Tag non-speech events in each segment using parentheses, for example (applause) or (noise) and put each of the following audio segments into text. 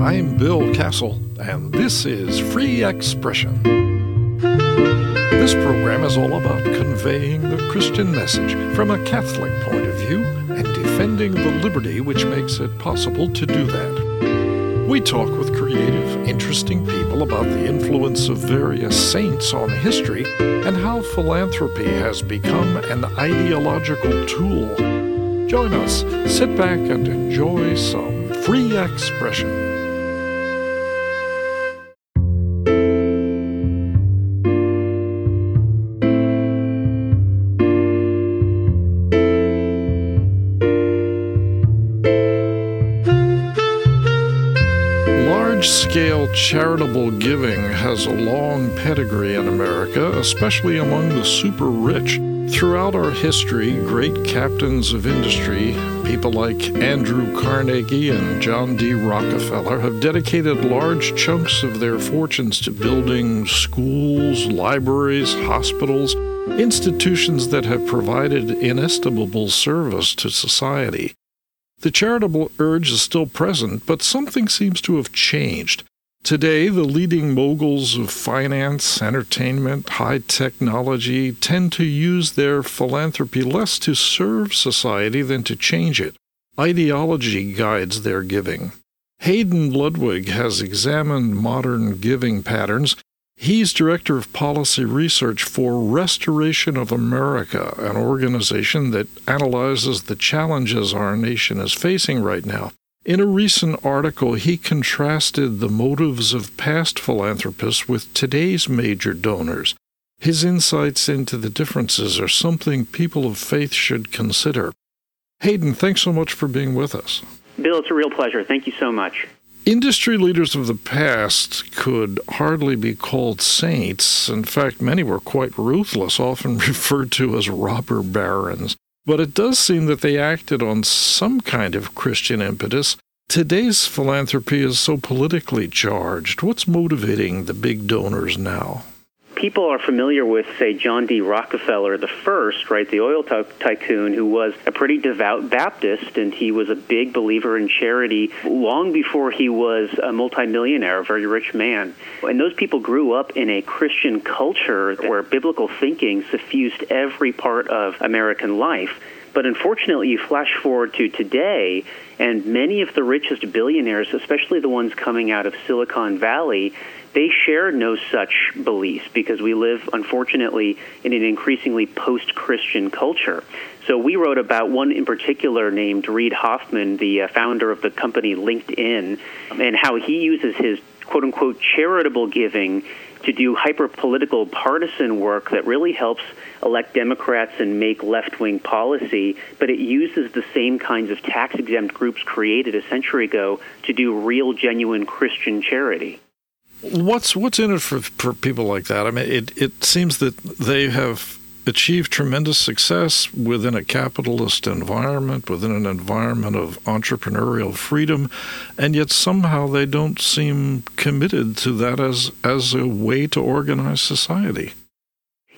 I'm Bill Kassel, and this is Free Expression. This program is all about conveying the Christian message from a Catholic point of view and defending the liberty which makes it possible to do that. We talk with creative, interesting people about the influence of various saints on history and how philanthropy has become an ideological tool. Join us, sit back, and enjoy some free expression. Charitable giving has a long pedigree in America, especially among the super rich. Throughout our history, great captains of industry, people like Andrew Carnegie and John D. Rockefeller, have dedicated large chunks of their fortunes to building schools, libraries, hospitals, institutions that have provided inestimable service to society. The charitable urge is still present, but something seems to have changed. Today, the leading moguls of finance, entertainment, high technology tend to use their philanthropy less to serve society than to change it. Ideology guides their giving. Hayden Ludwig has examined modern giving patterns He's Director of Policy Research for Restoration of America, an organization that analyzes the challenges our nation is facing right now. In a recent article, he contrasted the motives of past philanthropists with today's major donors. His insights into the differences are something people of faith should consider. Hayden, thanks so much for being with us. Bill, it's a real pleasure. Thank you so much. Industry leaders of the past could hardly be called saints. In fact, many were quite ruthless, often (laughs) referred to as robber barons. But it does seem that they acted on some kind of Christian impetus. Today's philanthropy is so politically charged. What's motivating the big donors now? People are familiar with, say, John D. Rockefeller the first, right, the oil ty- tycoon, who was a pretty devout Baptist, and he was a big believer in charity long before he was a multimillionaire, a very rich man. And those people grew up in a Christian culture where biblical thinking suffused every part of American life. But unfortunately, you flash forward to today, and many of the richest billionaires, especially the ones coming out of Silicon Valley, they share no such beliefs because we live, unfortunately, in an increasingly post Christian culture. So we wrote about one in particular named Reid Hoffman, the uh, founder of the company LinkedIn, and how he uses his quote unquote charitable giving to do hyper political partisan work that really helps elect Democrats and make left wing policy, but it uses the same kinds of tax exempt groups created a century ago to do real, genuine Christian charity. What's what's in it for, for people like that? I mean, it, it seems that they have achieved tremendous success within a capitalist environment, within an environment of entrepreneurial freedom, and yet somehow they don't seem committed to that as as a way to organize society.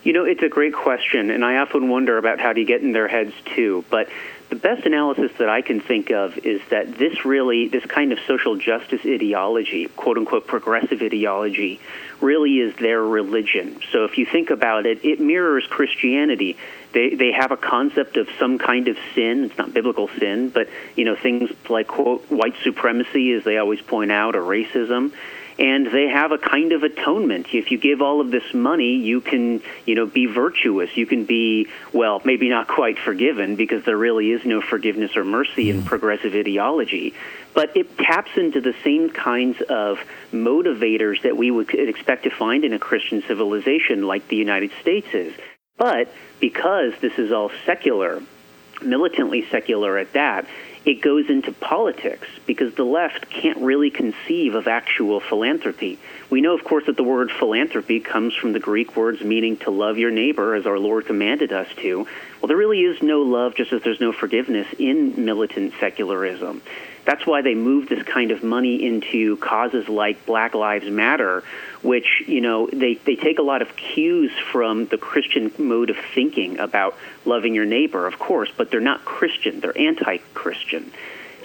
You know, it's a great question, and I often wonder about how to get in their heads too. But the best analysis that I can think of is that this really, this kind of social justice ideology, quote unquote progressive ideology, really is their religion. So if you think about it, it mirrors Christianity. They, they have a concept of some kind of sin. It's not biblical sin, but you know things like quote white supremacy, as they always point out, or racism and they have a kind of atonement. If you give all of this money, you can, you know, be virtuous. You can be, well, maybe not quite forgiven because there really is no forgiveness or mercy mm. in progressive ideology. But it taps into the same kinds of motivators that we would expect to find in a Christian civilization like the United States is. But because this is all secular, militantly secular at that, it goes into politics because the left can't really conceive of actual philanthropy. We know, of course, that the word philanthropy comes from the Greek words meaning to love your neighbor as our Lord commanded us to. Well, there really is no love just as there's no forgiveness in militant secularism. That's why they move this kind of money into causes like Black Lives Matter, which, you know, they, they take a lot of cues from the Christian mode of thinking about loving your neighbor, of course, but they're not Christian. They're anti Christian.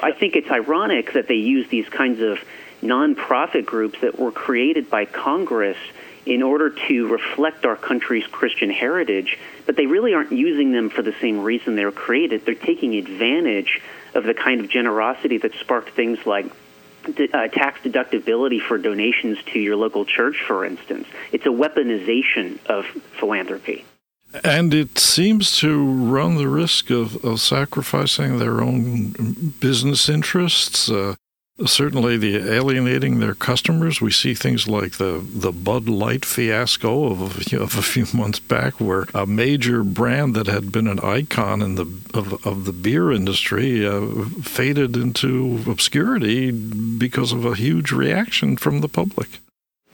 I think it's ironic that they use these kinds of nonprofit groups that were created by Congress in order to reflect our country's Christian heritage, but they really aren't using them for the same reason they were created. They're taking advantage of the kind of generosity that sparked things like uh, tax deductibility for donations to your local church, for instance. It's a weaponization of philanthropy. And it seems to run the risk of, of sacrificing their own business interests. Uh, certainly, the alienating their customers. We see things like the, the Bud Light fiasco of, (laughs) of a few months back, where a major brand that had been an icon in the of, of the beer industry uh, faded into obscurity because of a huge reaction from the public.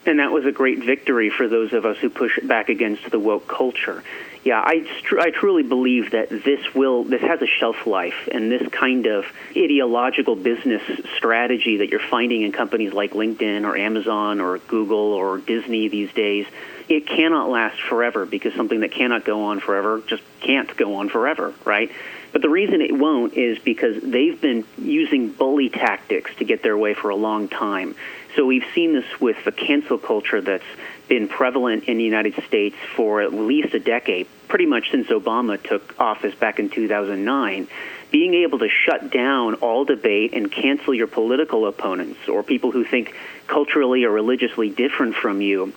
And that was a great victory for those of us who push back against the woke culture. Yeah, I, I truly believe that this will this has a shelf life, and this kind of ideological business strategy that you're finding in companies like LinkedIn or Amazon or Google or Disney these days, it cannot last forever because something that cannot go on forever just can't go on forever, right? But the reason it won't is because they've been using bully tactics to get their way for a long time. So we've seen this with the cancel culture that's been prevalent in the United States for at least a decade, pretty much since Obama took office back in 2009. Being able to shut down all debate and cancel your political opponents or people who think culturally or religiously different from you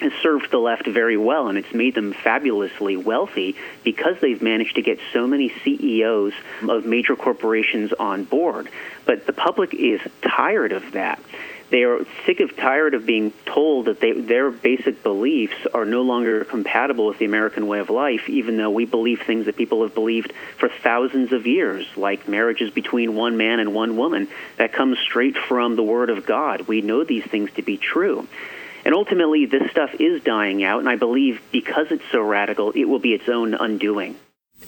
has served the left very well, and it's made them fabulously wealthy because they've managed to get so many CEOs of major corporations on board. But the public is tired of that. They are sick of tired of being told that they, their basic beliefs are no longer compatible with the American way of life, even though we believe things that people have believed for thousands of years, like marriages between one man and one woman. That comes straight from the Word of God. We know these things to be true. And ultimately, this stuff is dying out, and I believe because it's so radical, it will be its own undoing.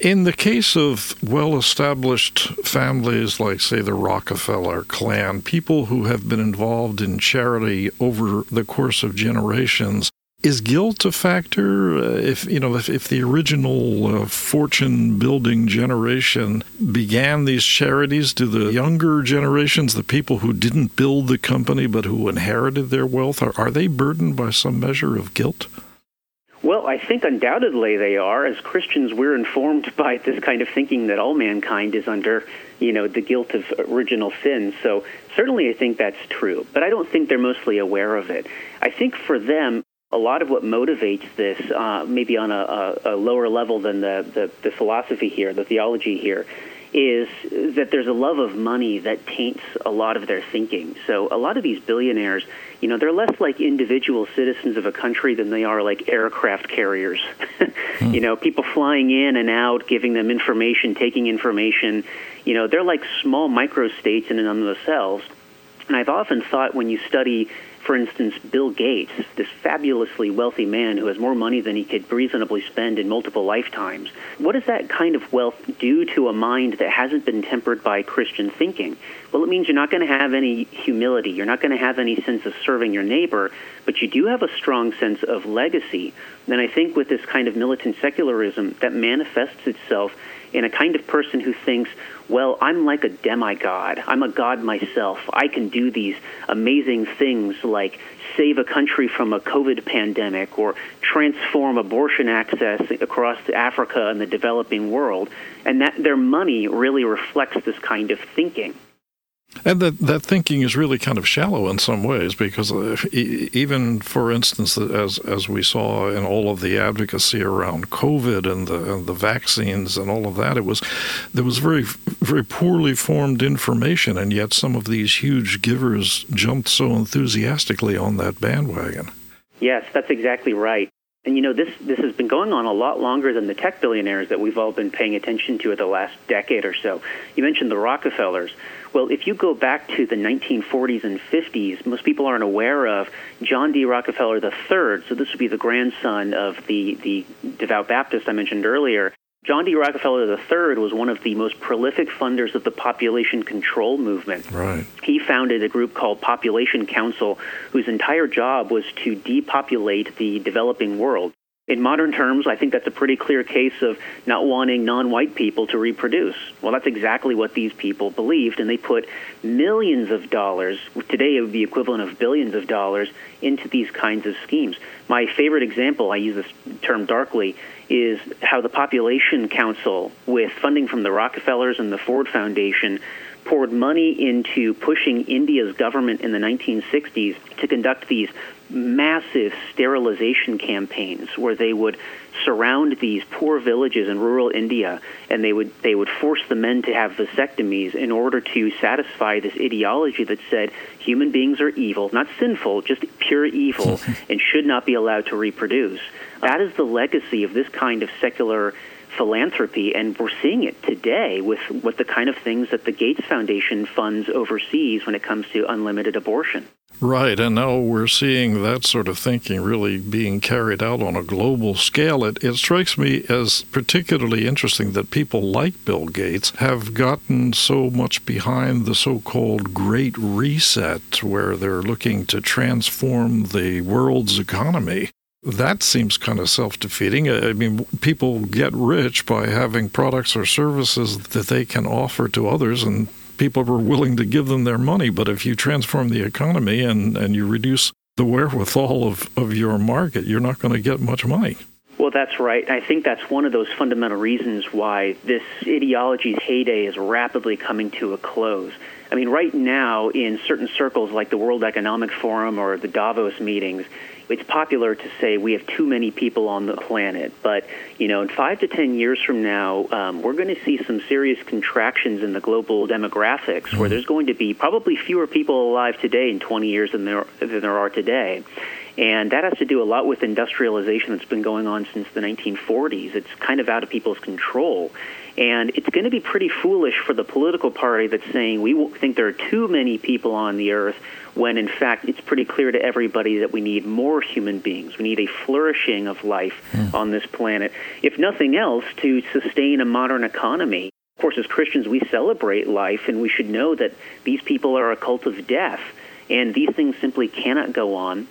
In the case of well established families like, say, the Rockefeller clan, people who have been involved in charity over the course of generations, is guilt a factor? Uh, if you know, if, if the original uh, fortune building generation began these charities, do the younger generations, the people who didn't build the company but who inherited their wealth, are, are they burdened by some measure of guilt? Well, I think undoubtedly they are. As Christians, we're informed (laughs) by this kind of thinking that all mankind is under, you know, the guilt of original sin. So certainly I think that's true. But I don't think they're mostly aware of it. I think for them, a lot of what motivates this, uh, maybe on a, a, a, lower level than the, the, the philosophy here, the theology here, is that there's a love of money that taints a lot of their thinking. So a lot of these billionaires, you know, they're less like individual citizens of a country than they are like aircraft carriers. (laughs) hmm. You know, people flying in and out, giving them information, taking information. You know, they're like small microstates in and of themselves. And I've often thought when you study for instance, Bill Gates, this fabulously wealthy man who has more money than he could reasonably spend in multiple lifetimes, what does that kind of wealth do to a mind that hasn't been tempered by Christian thinking? Well, it means you're not going to have any humility. You're not going to have any sense of serving your neighbor, but you do have a strong sense of legacy. And I think with this kind of militant secularism, that manifests itself in a kind of person who thinks, well, I'm like a demigod. I'm a god myself. I can do these amazing things like save a country from a COVID pandemic or transform abortion access across Africa and the developing world. And that their money really reflects this kind of thinking. And that, that thinking is really kind of shallow in some ways because even, for instance, as as we saw in all of the advocacy around COVID and the and the vaccines and all of that, it was there was very very poorly formed information, and yet some of these huge givers jumped so enthusiastically on that bandwagon. Yes, that's exactly right. And you know, this this has been going on a lot longer than the tech billionaires that we've all been paying attention to in the last decade or so. You mentioned the Rockefellers. Well, if you go back to the 1940s and 50s, most people aren't aware of John D. Rockefeller III. So this would be the grandson of the the devout Baptist I mentioned earlier. John D. Rockefeller III was one of the most prolific funders of the population control movement. Right. He founded a group called Population Council, whose entire job was to depopulate the developing world. In modern terms, I think that's a pretty clear case of not wanting non white people to reproduce. Well, that's exactly what these people believed, and they put millions of dollars, today it would be equivalent of billions of dollars, into these kinds of schemes. My favorite example, I use this term darkly, is how the Population Council, with funding from the Rockefellers and the Ford Foundation, poured money into pushing India's government in the 1960s to conduct these massive sterilization campaigns where they would surround these poor villages in rural India and they would they would force the men to have vasectomies in order to satisfy this ideology that said human beings are evil, not sinful, just pure evil (laughs) and should not be allowed to reproduce. That is the legacy of this kind of secular philanthropy, and we're seeing it today with, with the kind of things that the Gates Foundation funds overseas when it comes to unlimited abortion. Right, and now we're seeing that sort of thinking really being carried out on a global scale. It, it strikes me as particularly interesting that people like Bill Gates have gotten so much behind the so called Great Reset, where they're looking to transform the world's economy that seems kind of self defeating. I mean, people get rich by having products or services that they can offer to others, and people were willing to give them their money. But if you transform the economy and, and you reduce the wherewithal of, of your market, you're not going to get much money. Well, that's right. I think that's one of those fundamental reasons why this ideology's heyday is rapidly coming to a close. I mean, right now, in certain circles like the World Economic Forum or the Davos meetings, it's popular to say we have too many people on the planet. But, you know, in five to ten years from now, um, we're going to see some serious contractions in the global demographics mm-hmm. where there's going to be probably fewer people alive today in 20 years than there, than there are today. And that has to do a lot with industrialization that's been going on since the 1940s. It's kind of out of people's control. And it's going to be pretty foolish for the political party that's saying we think there are too many people on the earth when in fact it's pretty clear to everybody that we need more human beings. We need a flourishing of life mm. on this planet, if nothing else, to sustain a modern economy. Of course, as Christians, we celebrate life, and we should know that these people are a cult of death, and these things simply cannot go on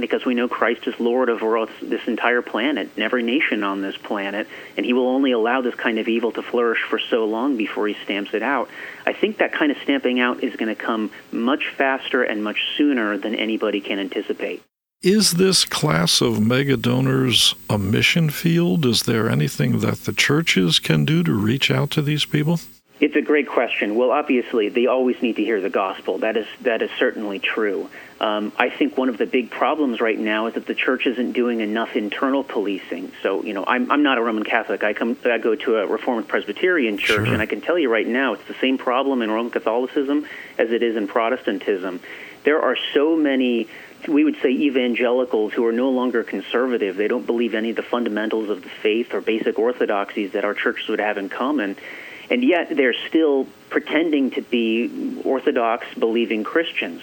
because we know Christ is Lord over this entire planet and every nation on this planet, and He will only allow this kind of evil to flourish for so long before He stamps it out. I think that kind of stamping out is going to come much faster and much sooner than anybody can anticipate. Is this class of mega donors a mission field? Is there anything that the churches can do to reach out to these people? It's a great question. Well, obviously, they always need to hear the gospel. That is that is certainly true. Um, I think one of the big problems right now is that the church isn't doing enough internal policing. So, you know, I'm, I'm not a Roman Catholic. I come I go to a Reformed Presbyterian church, sure. and I can tell you right now, it's the same problem in Roman Catholicism as it is in Protestantism. There are so many we would say evangelicals who are no longer conservative. They don't believe any of the fundamentals of the faith or basic orthodoxies that our churches would have in common and yet they're still pretending to be Orthodox believing Christians.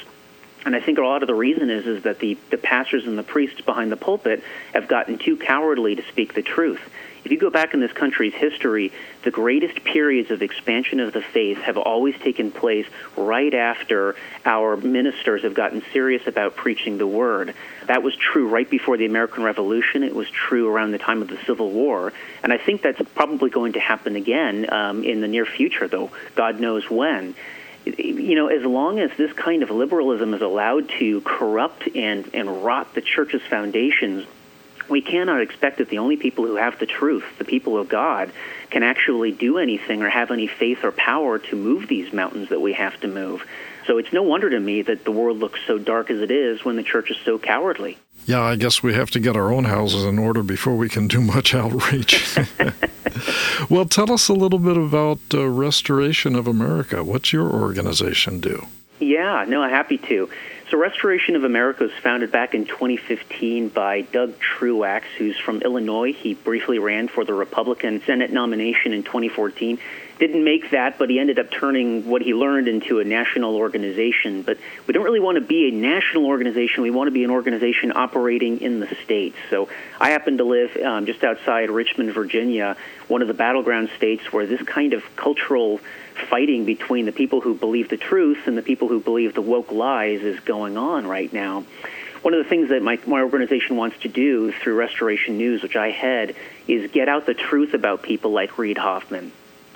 And I think a lot of the reason is is that the, the pastors and the priests behind the pulpit have gotten too cowardly to speak the truth. If you go back in this country's history, the greatest periods of expansion of the faith have always taken place right after our ministers have gotten serious about preaching the word. That was true right before the American Revolution. It was true around the time of the Civil War. And I think that's probably going to happen again um, in the near future, though God knows when you know, as long as this kind of liberalism is allowed to corrupt and, and rot the church's foundations, we cannot expect that the only people who have the truth, the people of God, can actually do anything or have any faith or power to move these mountains that we have to move. So it's no wonder to me that the world looks so dark as it is when the church is so cowardly. Yeah, I guess we have to get our own houses in order before we can do much outreach. (laughs) (laughs) well, tell us a little bit about uh, Restoration of America. What's your organization do? Yeah, no, I'm happy to. So, Restoration of America was founded back in 2015 by Doug Truax, who's from Illinois. He briefly ran for the Republican Senate nomination in 2014. Didn't make that, but he ended up turning what he learned into a national organization. But we don't really want to be a national organization. We want to be an organization operating in the states. So I happen to live um, just outside Richmond, Virginia, one of the battleground states where this kind of cultural fighting between the people who believe the truth and the people who believe the woke lies is going on right now. one of the things that my, my organization wants to do through Restoration News, which I head, is get out the truth about people like Reid Hoffman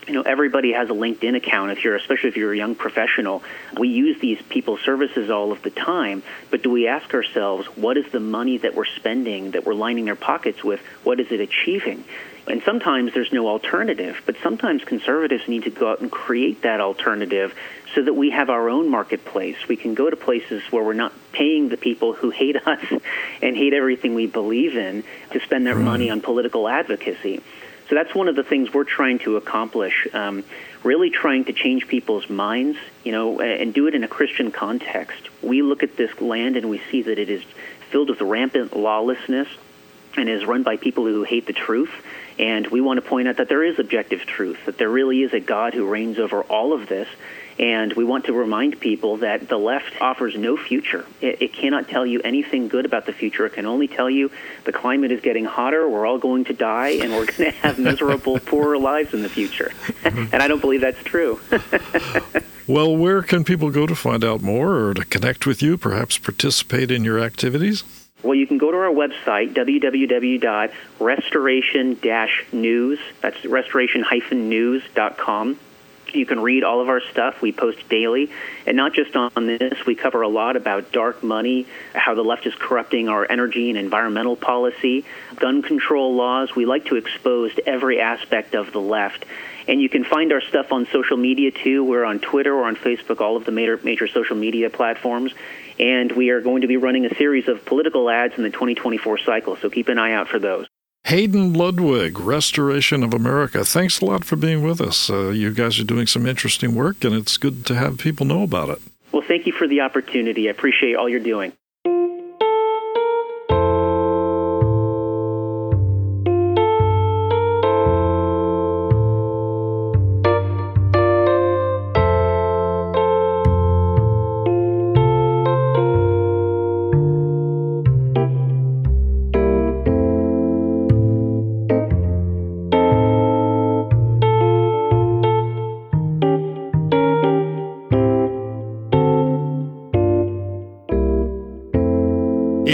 you know everybody has a linkedin account if you're especially if you're a young professional. We use these people services all of the time but do we ask ourselves what is the money that we're spending that we're lining their pockets with? What is it achieving? And sometimes there's no alternative but sometimes conservatives need to go out and create that alternative so that we have our own marketplace. We can go to places where we're not paying the people who hate (laughs) us and hate everything we believe in to spend their money on political advocacy so that's one of the things we're trying to accomplish. Um, really trying to change people's minds, you know, and do it in a Christian context. We look at this land and we see that it is filled with rampant lawlessness and is run by people who hate the truth. And we want to point out that there is objective truth, that there really is a God who reigns over all of this, and we want to remind people that the left offers no future. It, it, cannot tell you anything good about the future. It can only tell you the climate is getting hotter, we're all going to die, and we're (laughs) going to have miserable, (laughs) poorer lives in the future. Mm-hmm. and I don't believe that's true. (laughs) well, where can people go to find out more or to connect with you, perhaps participate in your activities? Well, you can go to our website, www.restoration-news, that's restoration-news.com you can read all of our stuff. We post daily. And not just on this, we cover a lot about dark money, how the left is corrupting our energy and environmental policy, gun control laws. We like to expose every aspect of the left. And you can find our stuff on social media too. We're on Twitter or on Facebook, all of the major, major social media platforms. And we are going to be running a series of political ads in the 2024 cycle, so keep an eye out for those. Hayden Ludwig, Restoration of America. Thanks a lot for being with us. Uh, you guys are doing some interesting work, and it's good to have people know about it. Well, thank you for the opportunity. I appreciate all you're doing.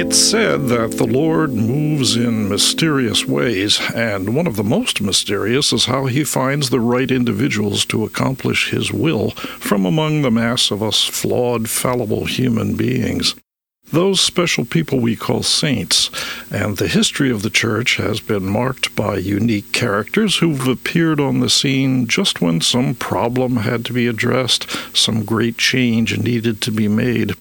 It's said that the Lord moves in mysterious ways, and one of the most mysterious is how he finds the right individuals to accomplish his will from among the mass of us flawed, fallible human beings. Those special people we call saints, and the history of the church has been marked by unique characters who've appeared on the scene just when some problem had to be addressed, some great change needed to be made.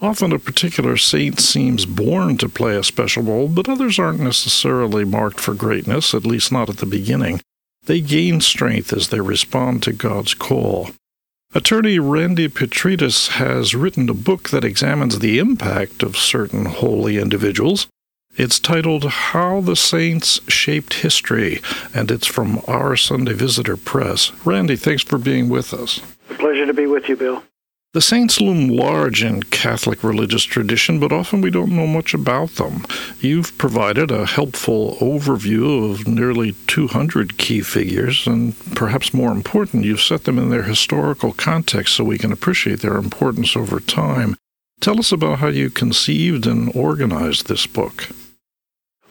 Often a particular saint seems born to play a special role, but others aren't necessarily marked for greatness, at least not at the beginning. They gain strength as they respond to God's call. Attorney Randy Petrides has written a book that examines the impact of certain holy individuals. It's titled How the Saints Shaped History, and it's from Our Sunday Visitor Press. Randy, thanks for being with us. Pleasure to be with you, Bill. The saints loom large in Catholic religious tradition, but often we don't know much about them. You've provided a helpful overview of nearly 200 key figures, and perhaps more important, you've set them in their historical context so we can appreciate their importance over time. Tell us about how you conceived and organized this book.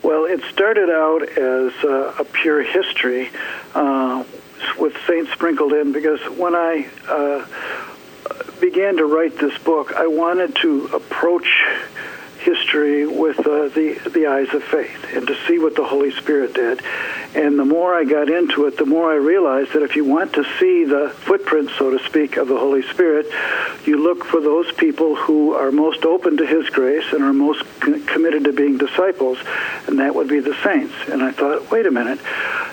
Well, it started out as uh, a pure history uh, with saints sprinkled in because when I uh, began to write this book, I wanted to approach history with uh, the the eyes of faith and to see what the Holy Spirit did. And the more I got into it, the more I realized that if you want to see the footprints, so to speak, of the Holy Spirit, you look for those people who are most open to His grace and are most committed to being disciples, and that would be the saints. And I thought, wait a minute,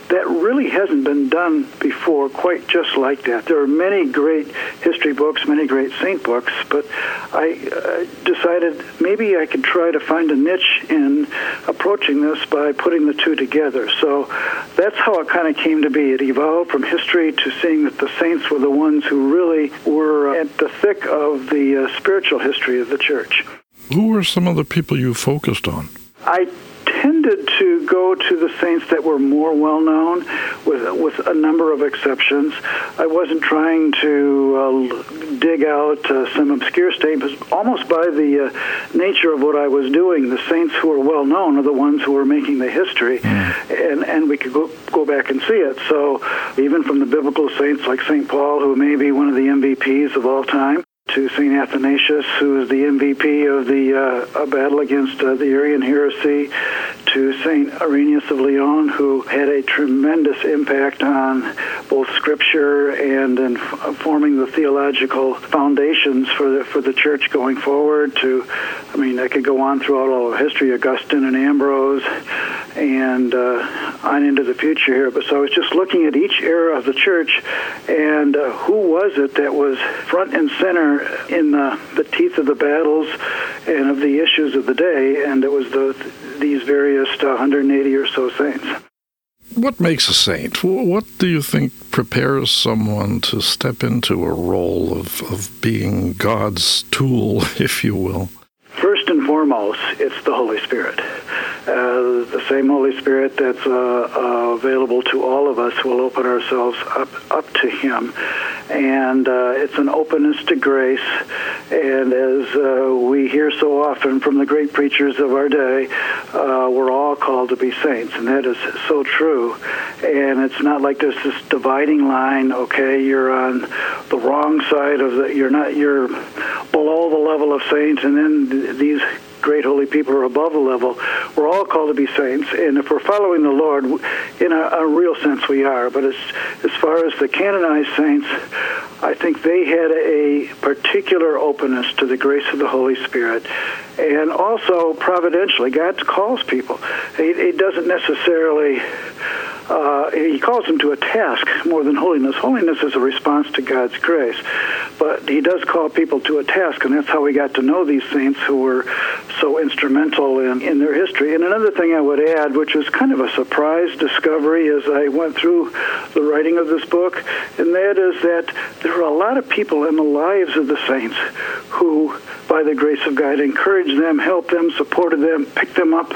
that really hasn't been done before quite just like that. There are many great history books, many great saint books, but I uh, decided maybe I could try to find a niche in approaching this by putting the two together. So that's how it kind of came to be. It evolved from history to seeing that the saints were the ones who really were at the thick of the uh, spiritual history of the church. Who were some of the people you focused on? I tended to go to the saints that were more well known, with with a number of exceptions. I wasn't trying to uh, dig out uh, some obscure statements. Almost by the uh, nature of what I was doing, the saints who are well known are the ones who are making the history, mm. and and we could go go back and see it. So even from the biblical saints like Saint Paul, who may be one of the MVPs of all time, to St. Athanasius, who is the MVP of the uh, battle against uh, the Arian heresy, to St. Irenaeus of Lyon, who had a tremendous impact on both Scripture and in forming the theological foundations for the for the church going forward. To, I mean, I could go on throughout all of history, Augustine and Ambrose, and uh, on into the future here. But so I was just looking at each era of the church, and uh, who was it that was front and center in the, the teeth of the battles and of the issues of the day, and it was the these various 180 or so saints. What makes a saint? What do you think prepares someone to step into a role of, of being God's tool, (laughs) if you will? First and foremost, it's the Holy Spirit. Uh, the same Holy Spirit that's uh, uh, available to all of us will open ourselves up up to Him, and uh, it's an openness to grace. And as uh, we hear so often from the great preachers of our day, uh, we're all called to be saints, and that is so true. And it's not like there's this dividing line. Okay, you're on the wrong side of the. You're not. You're below the level of saints, and then these great holy people are above the level. We're all called to be saints, and if we're following the Lord, in a, a real sense, we are. But as as far as the canonized saints, I think they had a particular openness to the grace of the Holy Spirit, and also providentially, God calls people. It, he doesn't necessarily uh, he calls them to a task more than holiness. Holiness is a response to God's grace, but he does call people to a task, and that's how we got to know these saints who were so instrumental in, in their history. And another thing I would add, which was kind of a surprise discovery as I went through the writing of this book, and that is that there are a lot of people in the lives of the saints who by the grace of God, encouraged them, helped them, supported them, picked them up,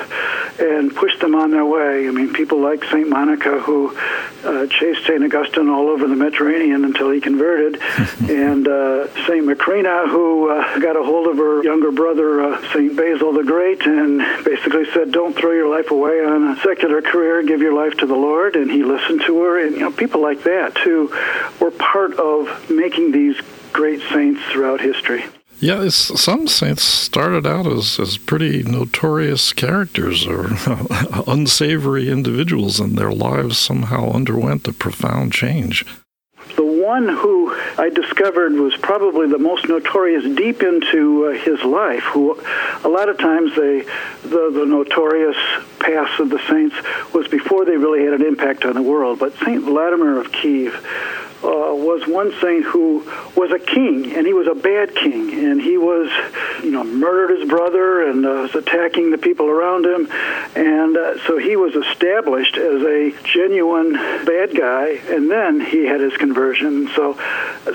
and pushed them on their way. I mean, people like St. Monica, who uh, chased St. Augustine all over the Mediterranean until he converted, (laughs) and uh, St. Macrina, who uh, got a hold of her younger brother, uh, St. Basil the Great, and basically said, Don't throw your life away on a secular career, give your life to the Lord. And he listened to her. And, you know, people like that, too, were part of making these great saints throughout history. Yeah, some saints started out as, as pretty notorious characters or (laughs) unsavory individuals, and their lives somehow underwent a profound change. The one who I discovered was probably the most notorious deep into uh, his life, who a lot of times they, the, the notorious past of the saints was before they really had an impact on the world. But St. Vladimir of Kiev, uh, was one saint who was a king, and he was a bad king, and he was, you know, murdered his brother and uh, was attacking the people around him, and uh, so he was established as a genuine bad guy, and then he had his conversion. So,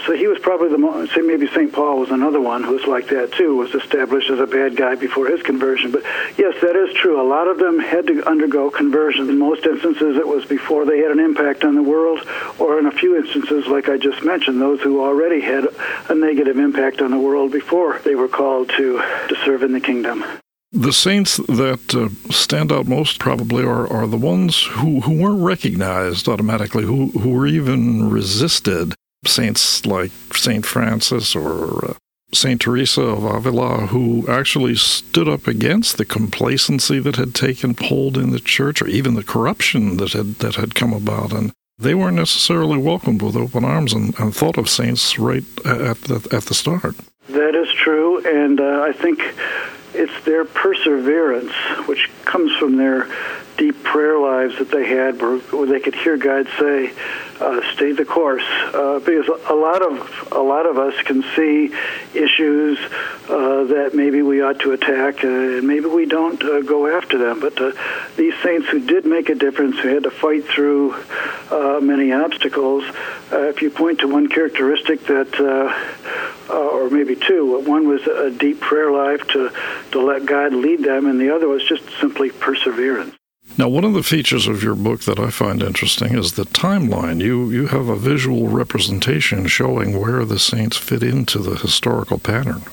so he was probably the most. Maybe Saint Paul was another one who was like that too, was established as a bad guy before his conversion. But yes, that is true. A lot of them had to undergo conversion. In most instances, it was before they had an impact on the world, or in a few instances like I just mentioned, those who already had a negative impact on the world before they were called to, to serve in the kingdom. The saints that uh, stand out most probably are, are the ones who, who weren't recognized automatically, who, who were even resisted. Saints like Saint Francis or uh, Saint Teresa of Avila, who actually stood up against the complacency that had taken hold in the church, or even the corruption that had that had come about, and they weren't necessarily welcomed with open arms and, and thought of saints right at the, at the start. That is true, and uh, I think it's their perseverance, which comes from their deep prayer lives that they had, where, where they could hear God say, uh, "Stay the course," uh, because a lot of a lot of us can see issues uh, that maybe we ought to attack, uh, and maybe we don't uh, go after them. But uh, these saints who did make a difference, who had to fight through many obstacles, if you point to one characteristic that or maybe two. One was a deep prayer life to, to let God lead them, and the other was just simply perseverance. Now, one of the features of your book that I find interesting is the timeline. You you have a visual representation showing where the saints fit into the historical pattern.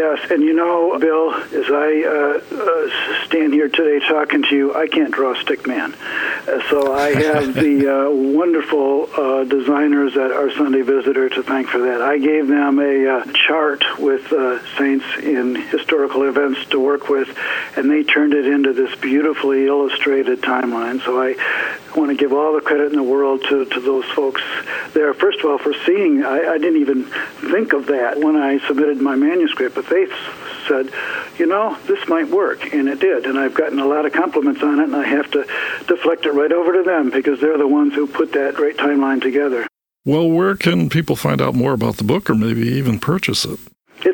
Yes, and you know, Bill, as I uh, uh, stand here today talking to you, I can't draw stick man. Uh, so I have (laughs) the uh, wonderful uh, designers at our Sunday Visitor to thank for that. I gave them a uh, chart with saints in historical events to work with, and they turned it into this beautifully illustrated timeline. So I want to give all the credit in the world to, to those folks there. First of all, for seeing, I, I didn't even think of that when I submitted my manuscript, but they said, you know, this might work, and it did. And I've gotten a lot of compliments on it, and I have to deflect it right over to them because they're the ones who put that great timeline together. Well, where can people find out more about the book or maybe even purchase it?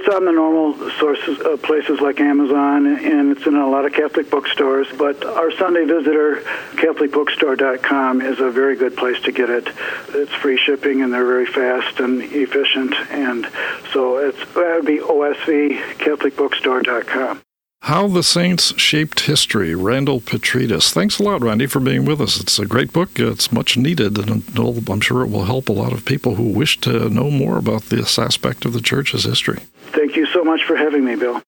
It's on the normal sources, uh, places like Amazon, and it's in a lot of Catholic bookstores. But our Sunday Visitor, CatholicBookstore.com, is a very good place to get it. It's free shipping, and they're very fast and efficient. And so it's that would be OSV, CatholicBookstore.com. How the Saints Shaped History, Randall Petrides. Thanks a lot, Randy, for being with us. It's a great book. It's much needed, and I'm sure it will help a lot of people who wish to know more about this aspect of the church's history. Thank you so much for having me, Bill.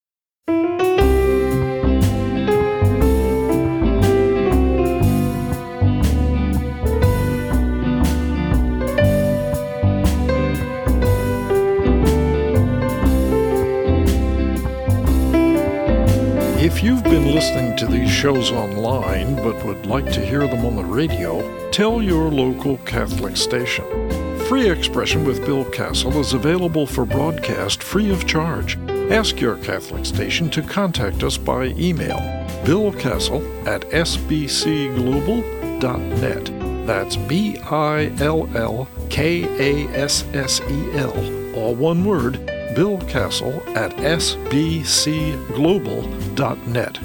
If you've been listening to these shows online but would like to hear them on the radio, tell your local Catholic station. Free Expression with Bill Kassel is available for broadcast free of charge. Ask your Catholic station to contact us by email billkassel at sbcglobal.net. That's B I L L K A S S E L, all one word Bill Kassel at sbcglobal.net.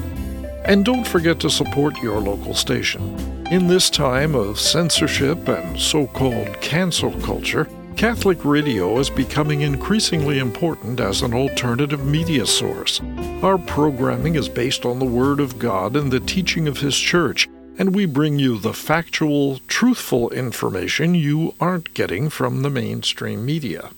And don't forget to support your local station. In this time of censorship and so called cancel culture, Catholic radio is becoming increasingly important as an alternative media source. Our programming is based on the Word of God and the teaching of His Church, and we bring you the factual, truthful information you aren't getting from the mainstream media.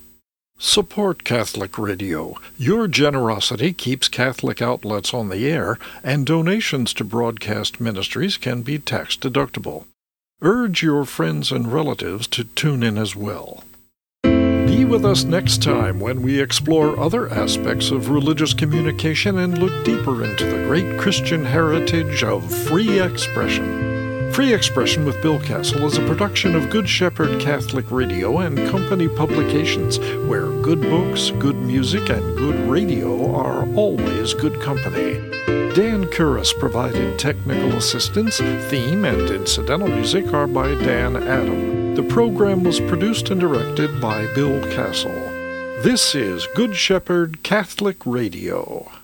Support Catholic Radio. Your generosity keeps Catholic outlets on the air, and donations to broadcast ministries can be tax deductible. Urge your friends and relatives to tune in as well. Be with us next time when we explore other aspects of religious communication and look deeper into the great Christian heritage of free expression. Free Expression with Bill Kassel is a production of Good Shepherd Catholic Radio and Company Publications, where good books, good music, and good radio are always good company. Dan Curris provided technical assistance. Theme and incidental music are by Dan Adam. The program was produced and directed by Bill Kassel. This is Good Shepherd Catholic Radio.